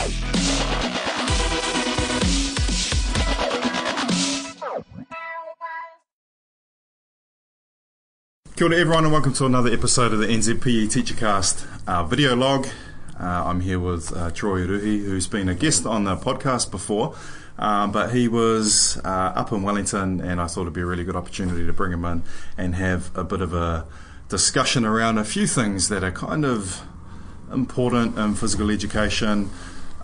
Kia ora everyone and welcome to another episode of the NZPE Teachercast uh, video log. Uh, I'm here with uh, Troy Ruhi, who's been a guest on the podcast before, um, but he was uh, up in Wellington and I thought it'd be a really good opportunity to bring him in and have a bit of a discussion around a few things that are kind of important in physical education,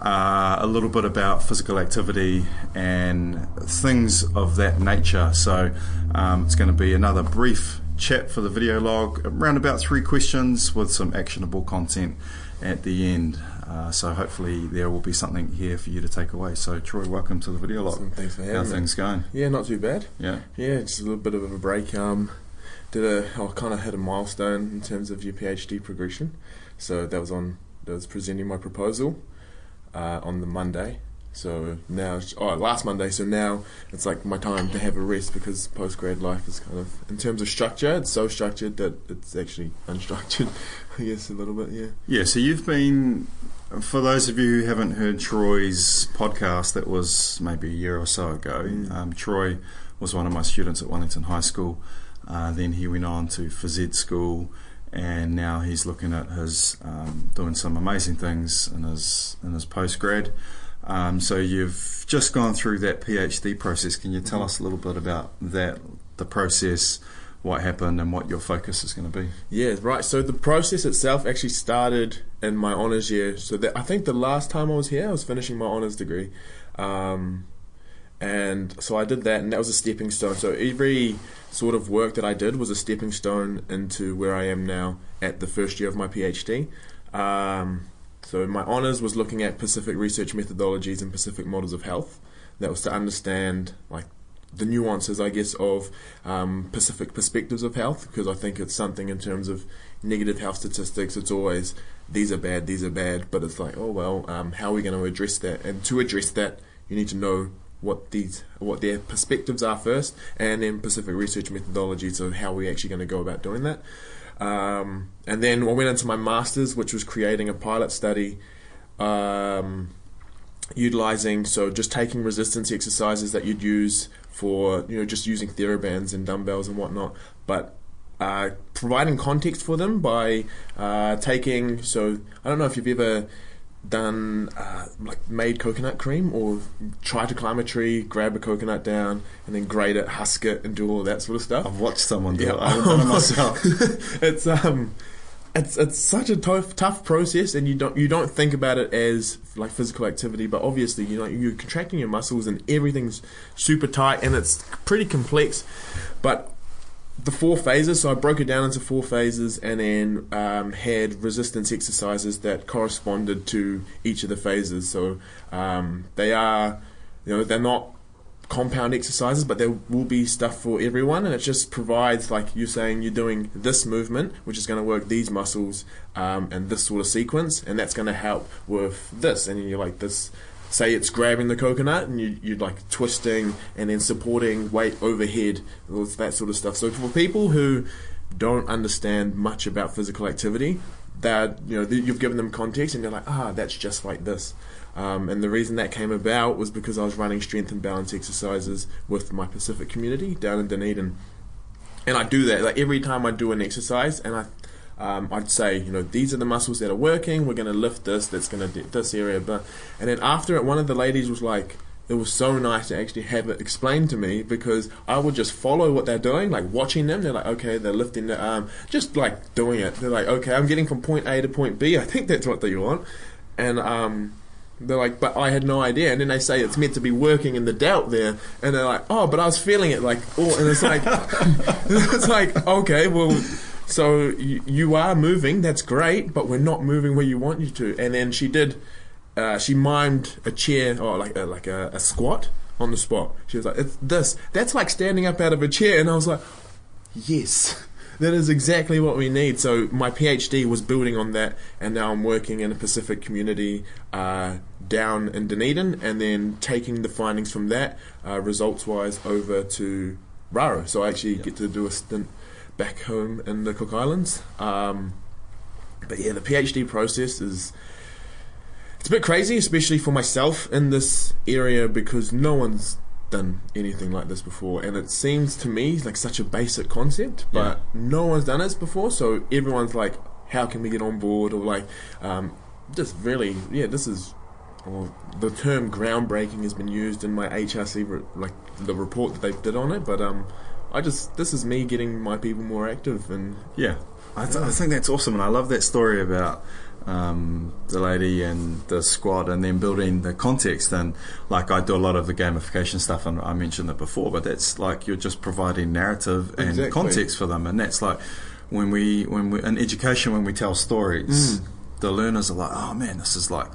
uh, a little bit about physical activity and things of that nature. So um, it's going to be another brief chat for the video log, around about three questions with some actionable content at the end. Uh, so hopefully there will be something here for you to take away. So Troy, welcome to the video log. Awesome, Thanks for having How me. things going? Yeah, not too bad. Yeah. Yeah, just a little bit of a break. Um, did a I kind of hit a milestone in terms of your PhD progression. So that was on that was presenting my proposal uh, on the Monday. So now, oh, last Monday. So now it's like my time to have a rest because post grad life is kind of, in terms of structure, it's so structured that it's actually unstructured. I guess a little bit. Yeah. Yeah, so you've been, for those of you who haven't heard Troy's podcast, that was maybe a year or so ago. Mm. Um, Troy was one of my students at Wellington High School. Uh, then he went on to phys ed school, and now he's looking at his um, doing some amazing things in his in his postgrad. Um, so you've just gone through that PhD process. Can you tell us a little bit about that, the process, what happened, and what your focus is going to be? Yeah, right. So the process itself actually started in my honors year. So that, I think the last time I was here, I was finishing my honors degree, um, and so I did that, and that was a stepping stone. So every sort of work that I did was a stepping stone into where I am now at the first year of my PhD. Um, so my honors was looking at Pacific research methodologies and Pacific models of health. That was to understand like the nuances, I guess, of um, Pacific perspectives of health, because I think it's something in terms of negative health statistics. It's always these are bad, these are bad, but it's like, oh well, um, how are we going to address that? And to address that, you need to know what these what their perspectives are first, and then Pacific research methodologies of how we're actually going to go about doing that. Um, and then I went into my masters, which was creating a pilot study. Um, utilizing so just taking resistance exercises that you'd use for you know just using therabands and dumbbells and whatnot but uh, providing context for them by uh, taking so I don't know if you've ever done uh, like made coconut cream or try to climb a tree grab a coconut down and then grate it husk it and do all that sort of stuff I've watched someone do Yeah. it. I haven't done it myself. it's um it's it's such a tough tough process and you don't you don't think about it as like physical activity but obviously you know you're contracting your muscles and everything's super tight and it's pretty complex but the four phases. So I broke it down into four phases and then um, had resistance exercises that corresponded to each of the phases. So um, they are you know they're not compound exercises, but there will be stuff for everyone, and it just provides like you're saying you're doing this movement, which is going to work these muscles um, and this sort of sequence, and that's going to help with this, and you're like this. Say it's grabbing the coconut and you, you're like twisting and then supporting weight overhead, that sort of stuff. So for people who don't understand much about physical activity, that you know you've given them context and they're like, ah, that's just like this. Um, and the reason that came about was because I was running strength and balance exercises with my Pacific community down in Dunedin, and I do that like every time I do an exercise, and I. Um, I'd say, you know, these are the muscles that are working. We're going to lift this. That's going to this area. But and then after it, one of the ladies was like, it was so nice to actually have it explained to me because I would just follow what they're doing, like watching them. They're like, okay, they're lifting the arm, just like doing it. They're like, okay, I'm getting from point A to point B. I think that's what they want. And um, they're like, but I had no idea. And then they say it's meant to be working in the doubt there. And they're like, oh, but I was feeling it like, oh, and it's like, it's like, okay, well, so you, you are moving, that's great, but we're not moving where you want you to. And then she did, uh, she mimed a chair or like a, like a, a squat on the spot. She was like, it's this, that's like standing up out of a chair. And I was like, yes. That is exactly what we need. So my PhD was building on that, and now I'm working in a Pacific community uh, down in Dunedin, and then taking the findings from that, uh, results-wise, over to Raro. So I actually get to do a stint back home in the Cook Islands. Um, but yeah, the PhD process is it's a bit crazy, especially for myself in this area because no one's done anything like this before, and it seems to me like such a basic concept, but Yeah. no one's done it before. So everyone's like, "How can we get on board?" Or like, um, just really, yeah, this is. Well, the term groundbreaking has been used in my HRC, re- like the report that they did on it. But um, I just this is me getting my people more active, and Yeah, I, th- I think that's awesome, and I love that story about um, the lady and the squad, and then building the context. And like I do a lot of the gamification stuff, and I mentioned it before, but that's like you're just providing narrative and Exactly. context for them, and that's like when we when we in education when we tell stories. Mm. The learners are like, oh man, this is like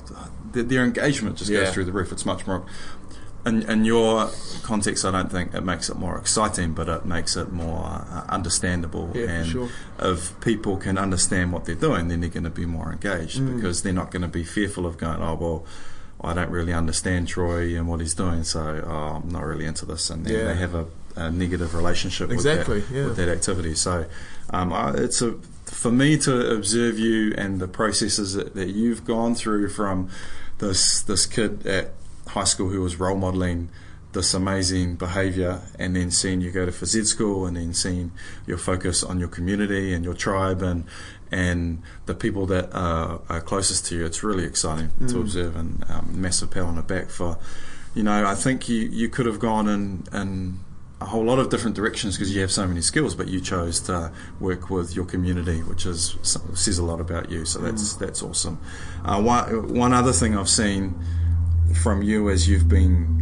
their, their engagement just Yeah. goes through the roof. It's much more in, in your context, I don't think it makes it more exciting, but it makes it more uh, understandable. Yeah, and sure. if people can understand what they're doing, then they're going to be more engaged Mm. because they're not going to be fearful of going, oh, well, I don't really understand Troy and what he's doing, so oh, I'm not really into this. And then Yeah. they have a, a negative relationship Exactly, with, that, yeah. with that activity. So um, I, it's a for me to observe you and the processes that, that you've gone through from this this kid at high school who was role modeling this amazing behaviour and then seeing you go to phys ed school and then seeing your focus on your community and your tribe and and the people that are, are closest to you it's really exciting to Mm. observe and um, massive pat on the back for you know I think you, you could have gone in, in a whole lot of different directions because you have so many skills but you chose to work with your community which is says a lot about you so that's that's awesome uh, one, one other thing I've seen from you as you've been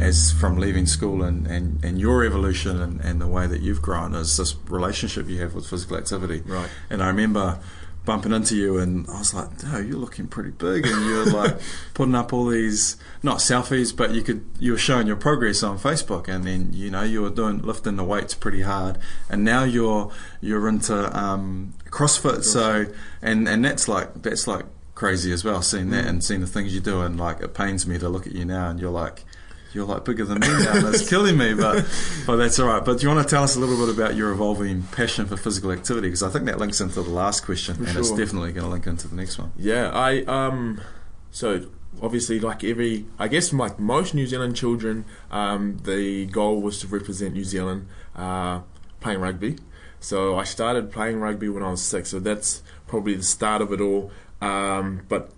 as from leaving school and, and, and your evolution and, and the way that you've grown is this relationship you have with physical activity. Right. And I remember bumping into you and I was like, oh, you're looking pretty big and you're like putting up all these not selfies but you could you were showing your progress on Facebook and then you know you were doing lifting the weights pretty hard and now you're you're into um, CrossFit so and and that's like that's like crazy as well seeing that and seeing the things you do and like it pains me to look at you now and you're like you're like bigger than me now and it's killing me but but that's all right but do you want to tell us a little bit about your evolving passion for physical activity? Because I think that links into the last question For and it's definitely going to link into the next one. Yeah, I um so obviously like every I guess like most New Zealand children, um, the goal was to represent New Zealand uh, playing rugby. So I started playing rugby when I was six, so that's probably the start of it all. Um, but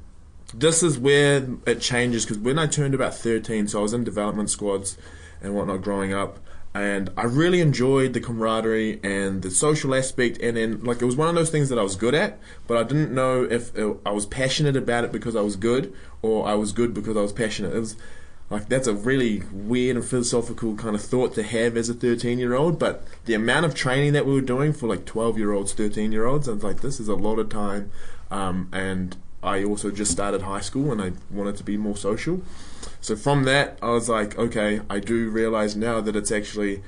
this is where it changes because when I turned about 13, so I was in development squads and whatnot growing up, and I really enjoyed the camaraderie and the social aspect. And then, like, it was one of those things that I was good at, but I didn't know if it, I was passionate about it because I was good or I was good because I was passionate. It was like that's a really weird and philosophical kind of thought to have as a 13 year old but the amount of training that we were doing for like 12 year olds 13 year olds i was like this is a lot of time um, and i also just started high school and i wanted to be more social. So from that i was like okay i do realize now that it's actually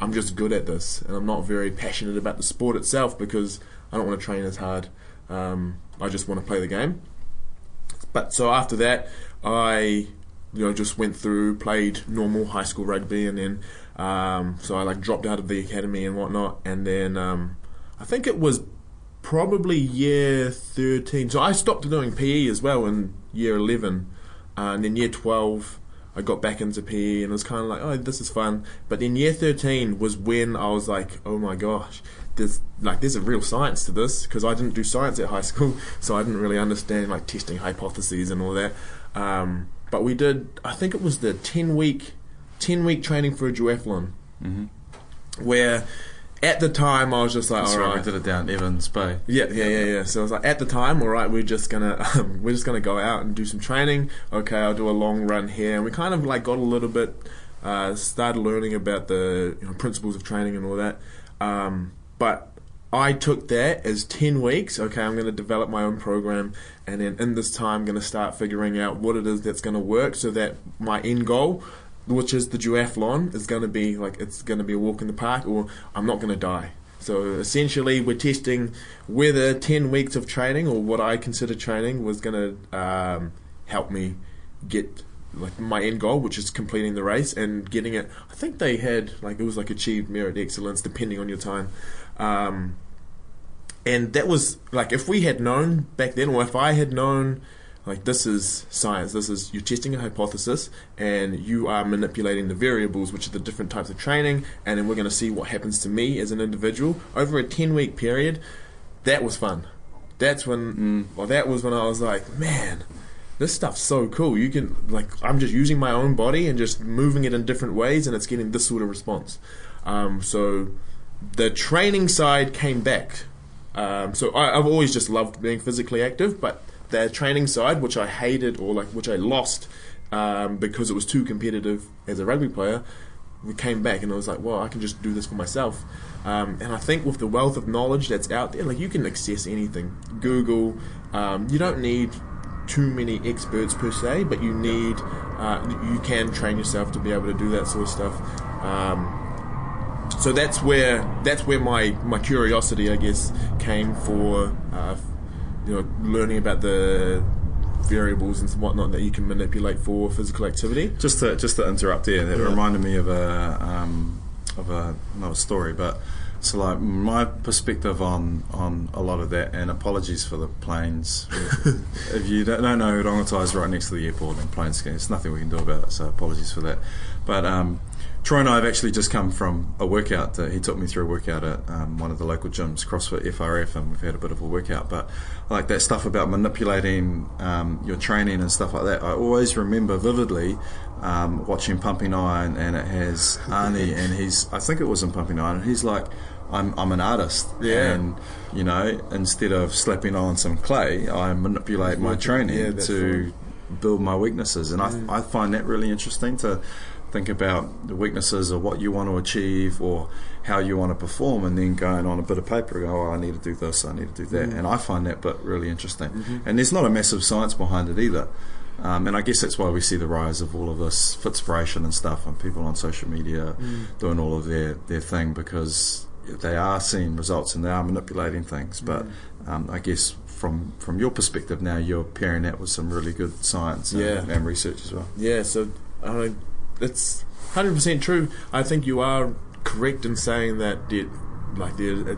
i'm just good at this and i'm not very passionate about the sport itself because i don't want to train as hard. Um, i just want to play the game. But so after that, I you know just went through, played normal high school rugby, and then um, so I like dropped out of the academy and whatnot, and then um, I think it was probably year thirteen. So I stopped doing PE as well in year eleven, uh, and then year twelve. I got back into PE and it was kind of like, oh, this is fun. But then year 13 was when I was like, oh my gosh, there's like there's a real science to this because I didn't do science at high school, so I didn't really understand like testing hypotheses and all that. Um, but we did, I think it was the 10 week, 10 week training for a duathlon, mm-hmm. where at the time I was just like, all right, we did it down Evans Bay yeah, yeah, yeah, yeah. So I was like, at the time, all right, we're just gonna um, we're just gonna go out and do some training. Okay, I'll do a long run here, and we kind of like got a little bit uh, started learning about the you know, principles of training and all that. Um, but I took that as ten weeks. Okay, I'm going to develop my own program, and then in this time, I'm going to start figuring out what it is that's going to work, so that my end goal. Which is the duathlon is going to be like it's going to be a walk in the park, or I'm not going to die. So essentially, we're testing whether 10 weeks of training, or what I consider training, was going to um, help me get like my end goal, which is completing the race and getting it. I think they had like it was like achieved merit excellence, depending on your time. Um, and that was like if we had known back then, or if I had known like this is science. This is you're testing a hypothesis, and you are manipulating the variables, which are the different types of training, and then we're going to see what happens to me as an individual over a ten week period. That was fun. That's when, Mm. well, that was when I was like, man, this stuff's so cool. You can like, I'm just using my own body and just moving it in different ways, and it's getting this sort of response. Um, so the training side came back. Um, so I, I've always just loved being physically active, but the training side, which I hated or like which I lost um, because it was too competitive as a rugby player, we came back and I was like, well, I can just do this for myself. Um, and I think with the wealth of knowledge that's out there, like you can access anything. Google, um, you don't need too many experts per se, but you need, uh, you can train yourself to be able to do that sort of stuff. Um, so that's where that's where my, my curiosity, I guess, came for uh, you know learning about the variables and whatnot that you can manipulate for physical activity. Just to just to interrupt here, it Yeah. reminded me of a um, of a not a story, but so like my perspective on on a lot of that. And apologies for the planes. if you don't, don't know, Rongotai is right next to the airport, and planes. It's nothing we can do about it. So apologies for that. But um, Troy and I have actually just come from a workout. That he took me through a workout at um, one of the local gyms, CrossFit FRF, and we've had a bit of a workout. But I like that stuff about manipulating um, your training and stuff like that, I always remember vividly um, watching Pumping Iron, and it has Arnie, and he's I think it was in Pumping Iron, and he's like. I'm, I'm an artist, Yeah. and you know, instead of slapping on some clay, I manipulate my training Yeah, to right. build my weaknesses, and Mm. I, I find that really interesting to think about the weaknesses or what you want to achieve or how you want to perform, and then going on a bit of paper, go, oh, I need to do this, I need to do that, Mm. and I find that bit really interesting. Mm-hmm. And there's not a massive science behind it either. Um, and I guess that's why we see the rise of all of this Fitspiration and stuff, and people on social media Mm. doing all of their, their thing because they are seeing results and they are manipulating things. But Mm. um, I guess from from your perspective now, you're pairing that with some really good science and, Yeah. and research as well. Yeah, so I mean, it's hundred percent true. I think you are correct in saying that the, like uh,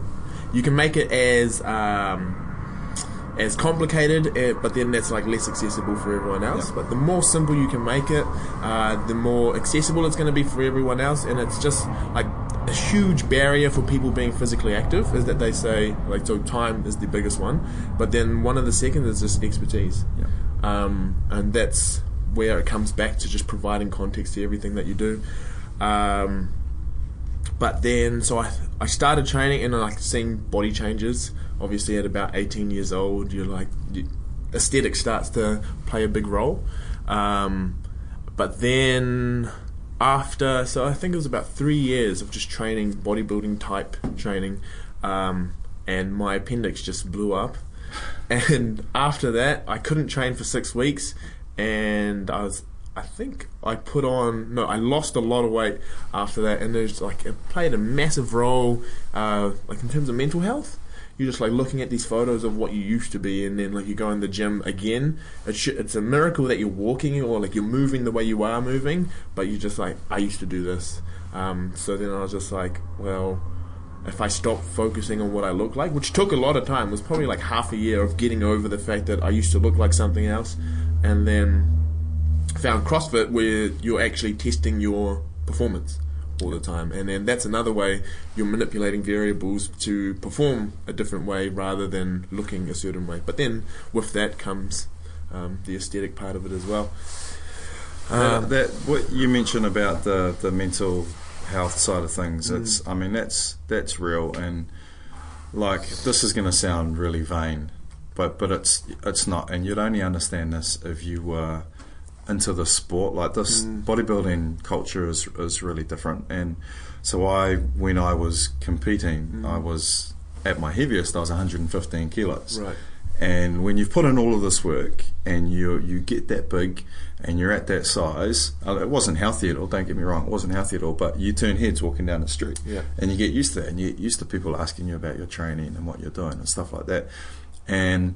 you can make it as um, as complicated, uh, but then that's like less accessible for everyone else. But the more simple you can make it, uh, the more accessible it's going to be for everyone else. And it's just like a huge barrier for people being physically active is that they say like so time is the biggest one, but then one of the second is just expertise um, and that's where it comes back to just providing context to everything that you do. Um, but then, so I I started training and like seeing body changes. Obviously, at about 18 years old, you're like you, aesthetic starts to play a big role. Um, but then after, so I think it was about three years of just training bodybuilding type training, um, and my appendix just blew up. And after that, I couldn't train for six weeks, and I was, I think I put on, no, I lost a lot of weight after that, and there's like it played a massive role, uh, like in terms of mental health. You're just like looking at these photos of what you used to be, and then like you go in the gym again. It sh- it's a miracle that you're walking or like you're moving the way you are moving, but you're just like, I used to do this. Um, so then I was just like, well, if I stopped focusing on what I look like, which took a lot of time, was probably like half a year of getting over the fact that I used to look like something else, and then found CrossFit where you're actually testing your performance all the time, and then that's another way you're manipulating variables to perform a different way rather than looking a certain way. But then with that comes um, the aesthetic part of it as well. Uh, Um, that what you mentioned about the the mental health side of things. Mm. It's I mean that's that's real and like this is going to sound really vain, but but it's it's not. And you'd only understand this if you were into the sport. Like this Mm. bodybuilding culture is is really different. And so I when I was competing, Mm. I was at my heaviest. I was 115 kilos. right. And when you've put in all of this work and you you get that big and you're at that size, uh, it wasn't healthy at all. Don't get me wrong, it wasn't healthy at all. But you turn heads walking down the street, Yeah. and you get used to that, and you get used to people asking you about your training and what you're doing and stuff like that. And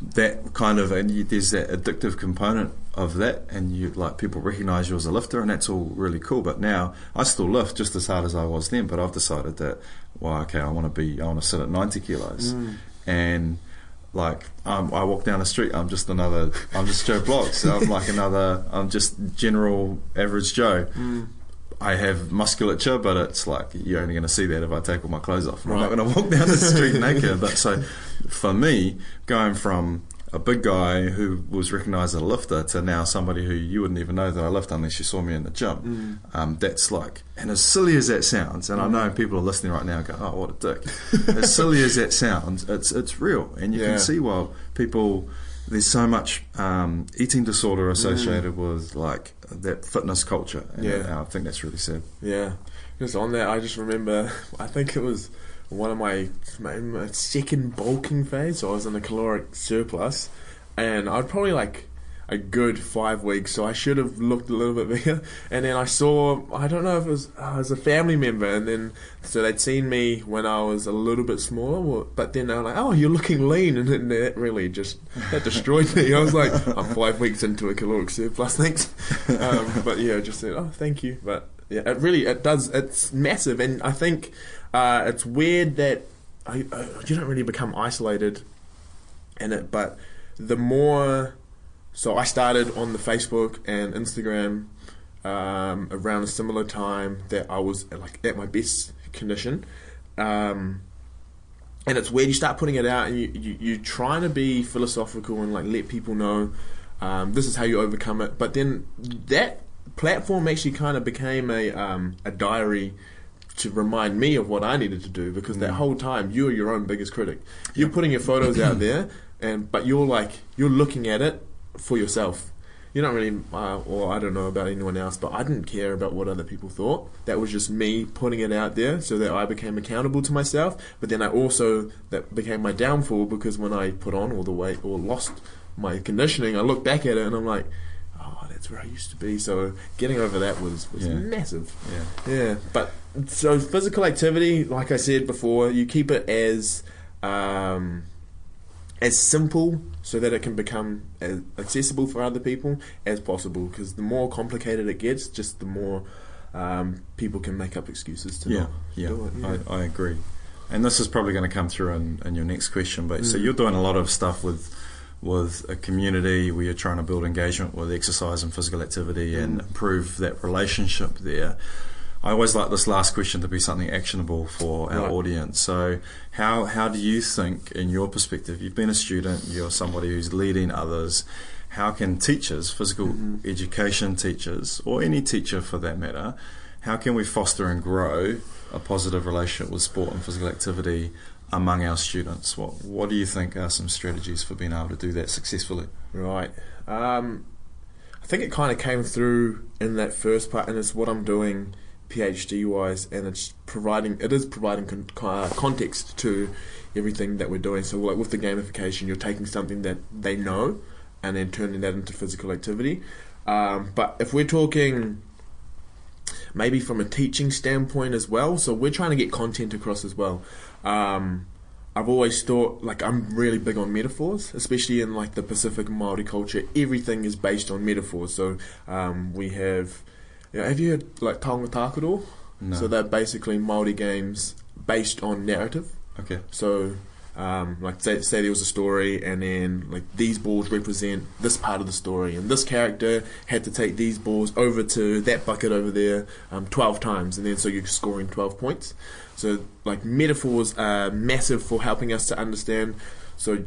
that kind of and you, there's that addictive component of that, and you like people recognise you as a lifter, and that's all really cool. But now I still lift just as hard as I was then, but I've decided that well, okay, I want to be, I want to sit at 90 kilos, Mm. and like um, I walk down the street, I'm just another, I'm just Joe Bloggs. I'm like another, I'm just general average Joe. Mm. I have musculature, but it's like you're only going to see that if I take all my clothes off. I'm not going to walk down the street naked. But so, for me, going from a big guy who was recognised as a lifter to now somebody who you wouldn't even know that I lift unless you saw me in the gym. Mm. Um, that's like, and as silly as that sounds, and I know people are listening right now, go, "Oh, what a dick!" as silly as that sounds, it's it's real, and you Yeah. can see why people. There's so much um, eating disorder associated with like that fitness culture. Yeah. I think that's really sad. Yeah, just on that, I just remember. I think it was one of my my, my second bulking phase. So I was in a caloric surplus, and I'd probably like a good five weeks. So I should have looked a little bit bigger. And then I saw. I don't know if it was uh, was a family member, and then so they'd seen me when I was a little bit smaller. But then they were like, "Oh, you're looking lean," and then that really just that destroyed me. I was like, "I'm five weeks into a caloric surplus, thanks." Um, but yeah, just said, "Oh, thank you," but yeah, it really it does. It's massive, and I think uh, it's weird that I, I, you don't really become isolated in it. But the more, so I started on the Facebook and Instagram um, around a similar time that I was like at my best condition. Um, and it's weird you start putting it out and you, you, you're trying to be philosophical and like let people know um, this is how you overcome it. But then that platform actually kind of became a, um, a diary to remind me of what I needed to do because that whole time you're your own biggest critic. You're putting your photos out there and but you're like you're looking at it for yourself you don't really, uh, or I don't know about anyone else, but I didn't care about what other people thought. That was just me putting it out there so that I became accountable to myself. But then I also, that became my downfall because when I put on all the weight or lost my conditioning, I look back at it and I'm like, oh, that's where I used to be. So getting over that was, was Yeah. massive. Yeah. Yeah, but so physical activity, like I said before, you keep it as um, as simple so that it can become as accessible for other people as possible. Because the more complicated it gets, just the more um, people can make up excuses to Yeah, not yeah, do it. Yeah. I, I agree. And this is probably going to come through in, in your next question. But so Mm. you're doing a lot of stuff with with a community where you're trying to build engagement with exercise and physical activity and Mm. improve that relationship there. I always like this last question to be something actionable for our Right. audience. So, how how do you think, in your perspective, you've been a student, you're somebody who's leading others. How can teachers, physical Mhm. education teachers, or any teacher for that matter, how can we foster and grow a positive relationship with sport and physical activity among our students? What What do you think are some strategies for being able to do that successfully? Right. Um, I think it kind of came through in that first part, and it's what I'm doing PhD wise, and it's providing it is providing con- uh, context to everything that we're doing. So, like with the gamification, you're taking something that they know and then turning that into physical activity. Um, but if we're talking maybe from a teaching standpoint as well, so we're trying to get content across as well. Um, I've always thought like I'm really big on metaphors, especially in like the Pacific Maori culture. Everything is based on metaphors. So um, we have, know, have you heard like Taonga Takaro? No. So they're basically Maori games based on narrative. okay. So, um, like say, say there was a story, and then like these balls represent this part of the story, and this character had to take these balls over to that bucket over there um, twelve times, and then so you're scoring twelve points. So like metaphors are massive for helping us to understand. So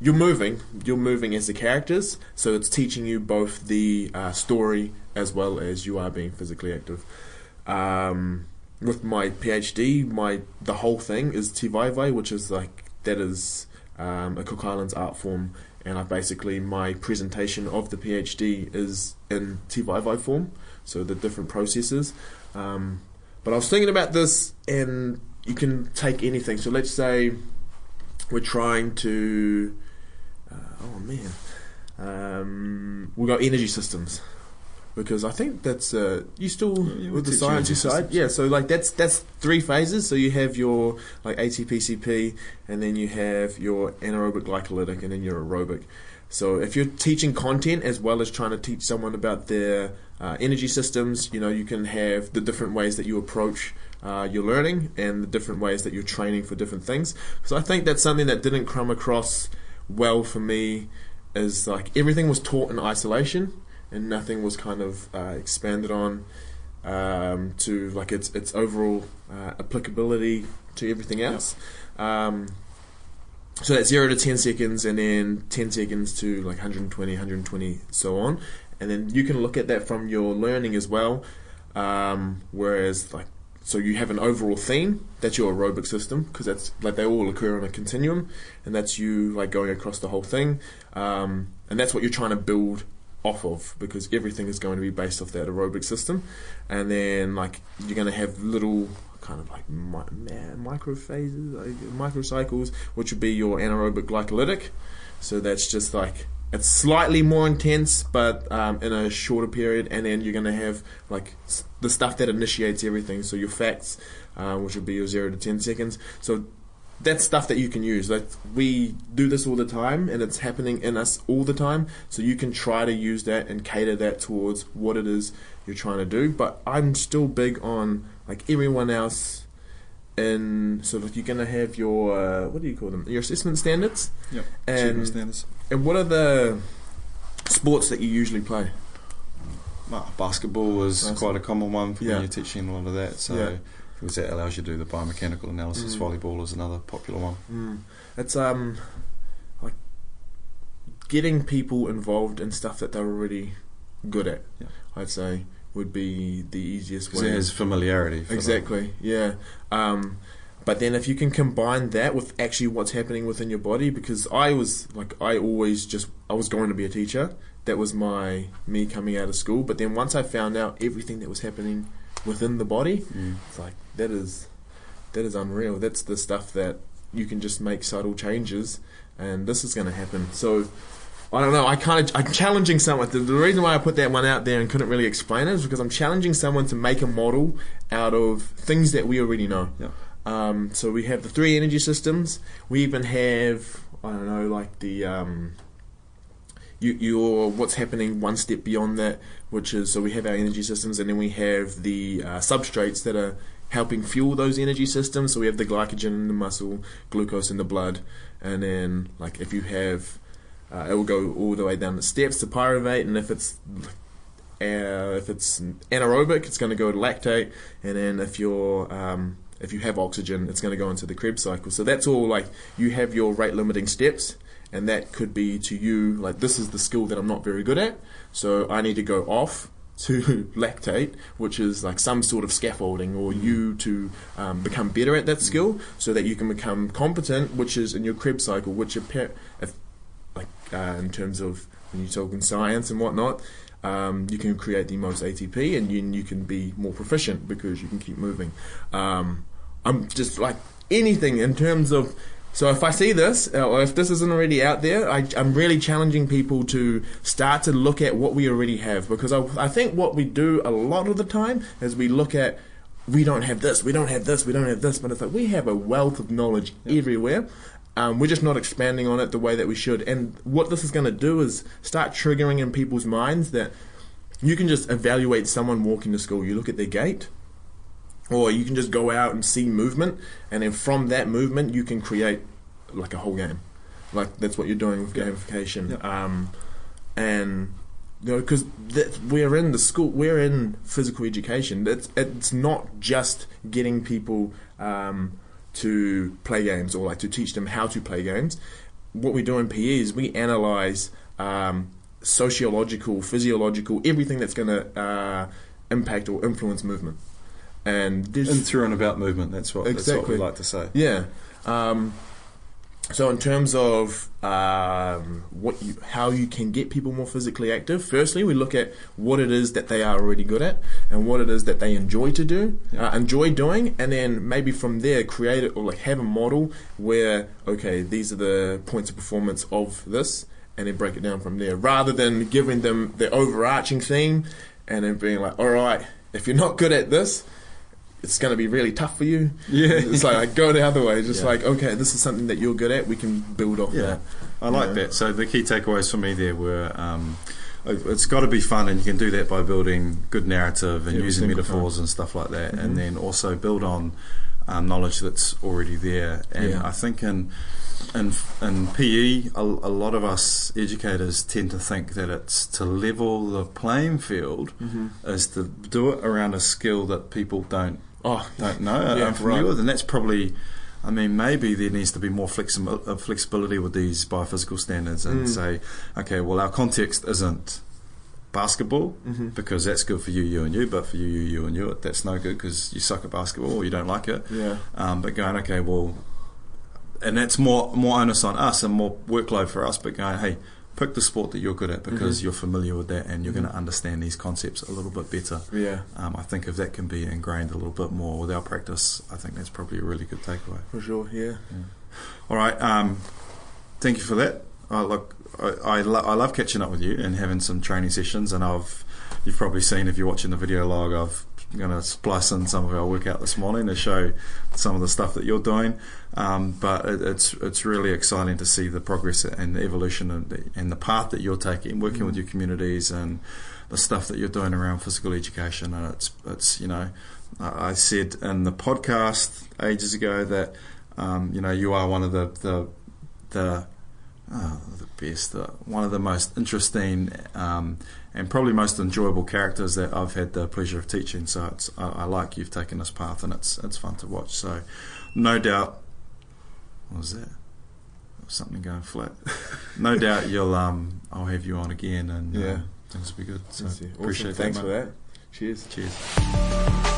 you're moving, you're moving as the characters, so it's teaching you both the uh, story as well as you are being physically active. Um, with my PhD, my the whole thing is Tivaevae, which is like that is um, a Cook Islands art form, and I basically my presentation of the PhD is in Tivaevae form, so the different processes. Um, but I was thinking about this, and you can take anything. So let's say we're trying to, oh man, um, we got energy systems because I think that's uh, you still Yeah, with the science side, yeah. So like that's that's three phases. So you have your like ATPCP, and then you have your anaerobic glycolytic, and then your aerobic. So if you're teaching content as well as trying to teach someone about their uh, energy systems, you know you can have the different ways that you approach uh, your learning and the different ways that you're training for different things. So I think that's something that didn't come across well for me is like everything was taught in isolation and nothing was kind of uh, expanded on um, to like its its overall uh, applicability to everything else. Um, so that's zero to ten seconds, and then ten seconds to like 120, 120, so on, and then you can look at that from your learning as well. Um, whereas like so you have an overall theme that's your aerobic system because that's like they all occur on a continuum, and that's you like going across the whole thing, um, and that's what you're trying to build off of because everything is going to be based off that aerobic system, and then like you're going to have little kind of like mi- micro phases, like microcycles, which would be your anaerobic glycolytic. So that's just like it's slightly more intense, but um, in a shorter period, and then you're going to have like the stuff that initiates everything. So your facts, uh, which would be your zero to ten seconds. So that's stuff that you can use. Like we do this all the time, and it's happening in us all the time. So you can try to use that and cater that towards what it is you're trying to do. But I'm still big on like everyone else. In sort of, you're gonna have your uh, what do you call them? Your assessment standards. Yep. And Achievement standards. and what are the sports that you usually play? Well, basketball is Basketball. quite a common one for Yeah. when you're teaching a lot of that. So Yeah. because that allows you to do the biomechanical analysis. Mm. Volleyball is another popular one. Mm. It's um like getting people involved in stuff that they're already good at. Yeah. I'd say would be the easiest way. there's familiarity. Exactly. Yeah. Um, but then if you can combine that with actually what's happening within your body, because I was like I always just I was going to be a teacher. That was my me coming out of school. But then once I found out everything that was happening within the body, Mm. it's like that is that is unreal. That's the stuff that you can just make subtle changes, and this is going to happen. So I don't know. I kind of I'm challenging someone. The, the reason why I put that one out there and couldn't really explain it is because I'm challenging someone to make a model out of things that we already know. Yeah. Um, so we have the three energy systems. We even have I don't know like the um, you, your what's happening one step beyond that, which is so we have our energy systems, and then we have the uh, substrates that are helping fuel those energy systems. So we have the glycogen in the muscle, glucose in the blood, and then like if you have, uh, it will go all the way down the steps to pyruvate, and if it's uh, if it's anaerobic, it's going to go to lactate, and then if you're um, if you have oxygen, it's going to go into the Krebs cycle. So that's all like you have your rate limiting steps, and that could be to you like this is the skill that I'm not very good at, so I need to go off to lactate, which is like some sort of scaffolding, or you to um, become better at that skill, so that you can become competent, which is in your Krebs cycle, which appear, if, like uh, in terms of when you're talking science and whatnot, um, you can create the most ATP and you, you can be more proficient because you can keep moving. Um, I'm just like anything in terms of. So if I see this, uh, or if this isn't already out there, I, I'm really challenging people to start to look at what we already have because I, I think what we do a lot of the time is we look at we don't have this, we don't have this, we don't have this, but it's like we have a wealth of knowledge everywhere. Um, we're just not expanding on it the way that we should. And what this is going to do is start triggering in people's minds that you can just evaluate someone walking to school. You look at their gait, or you can just go out and see movement, and then from that movement, you can create like a whole game. Like that's what you're doing with gamification. Yeah. Um, and you know, because we're in the school, we're in physical education. It's it's not just getting people um, to play games or like to teach them how to play games. What we do in PE is we analyze um, sociological, physiological, everything that's going to uh, impact or influence movement. And In through and about movement. That's what. That's what we like to say. yeah. Um, so in terms of um, what you, how you can get people more physically active, firstly we look at what it is that they are already good at and what it is that they enjoy to do, Yeah. uh, enjoy doing, and then maybe from there create it or like have a model where okay these are the points of performance of this, and then break it down from there, rather than giving them the overarching theme and then being like, all right, if you're not good at this. It's going to be really tough for you. Yeah. It's like, like go the other way. Just Yeah. like, okay, this is something that you're good at. We can build off Yeah, that. I like Yeah. that. So the key takeaways for me there were. Um, it's got to be fun, and you can do that by building good narrative and Every using metaphors and stuff like that, Mhm. and then also build on uh, knowledge that's already there. And Yeah. I think in in in PE, a, a lot of us educators tend to think that it's to level the playing field Mm-hmm. is to do it around a skill that people don't Oh, don't know, Yeah, I'm familiar right. with, and that's probably. I mean, maybe there needs to be more flexi- uh, flexibility with these biophysical standards, and Mm. say, okay, well, our context isn't basketball mm-hmm. because that's good for you, you, and you, but for you, you, you, and you, that's no good because you suck at basketball or you don't like it. yeah, Um, but going, okay, well, and that's more more onus on us and more workload for us. But going, hey, pick the sport that you're good at because Mhm. you're familiar with that and you're Mhm. going to understand these concepts a little bit better. yeah, Um, I think if that can be ingrained a little bit more with our practice, I think that's probably a really good takeaway. for sure. Yeah, All right, um, thank you for that. I look, I, I, lo- I love catching up with you and having some training sessions. And I've, you've probably seen if you're watching the video log, I've going to splice in some of our workout this morning to show some of the stuff that you're doing. Um, but it, it's it's really exciting to see the progress and the evolution and the, and the path that you're taking, working with your communities and the stuff that you're doing around physical education. And it's it's you know, I said in the podcast ages ago that um, you know you are one of the the the oh, the best, uh, one of the most interesting um, and probably most enjoyable characters that I've had the pleasure of teaching. So it's I, I like you've taken this path, and it's it's fun to watch. So no doubt, what was that? Something going flat. No doubt you'll um I'll have you on again, and Yeah. um, things will be good. So Awesome. appreciate Thanks that. for that. Cheers. Cheers.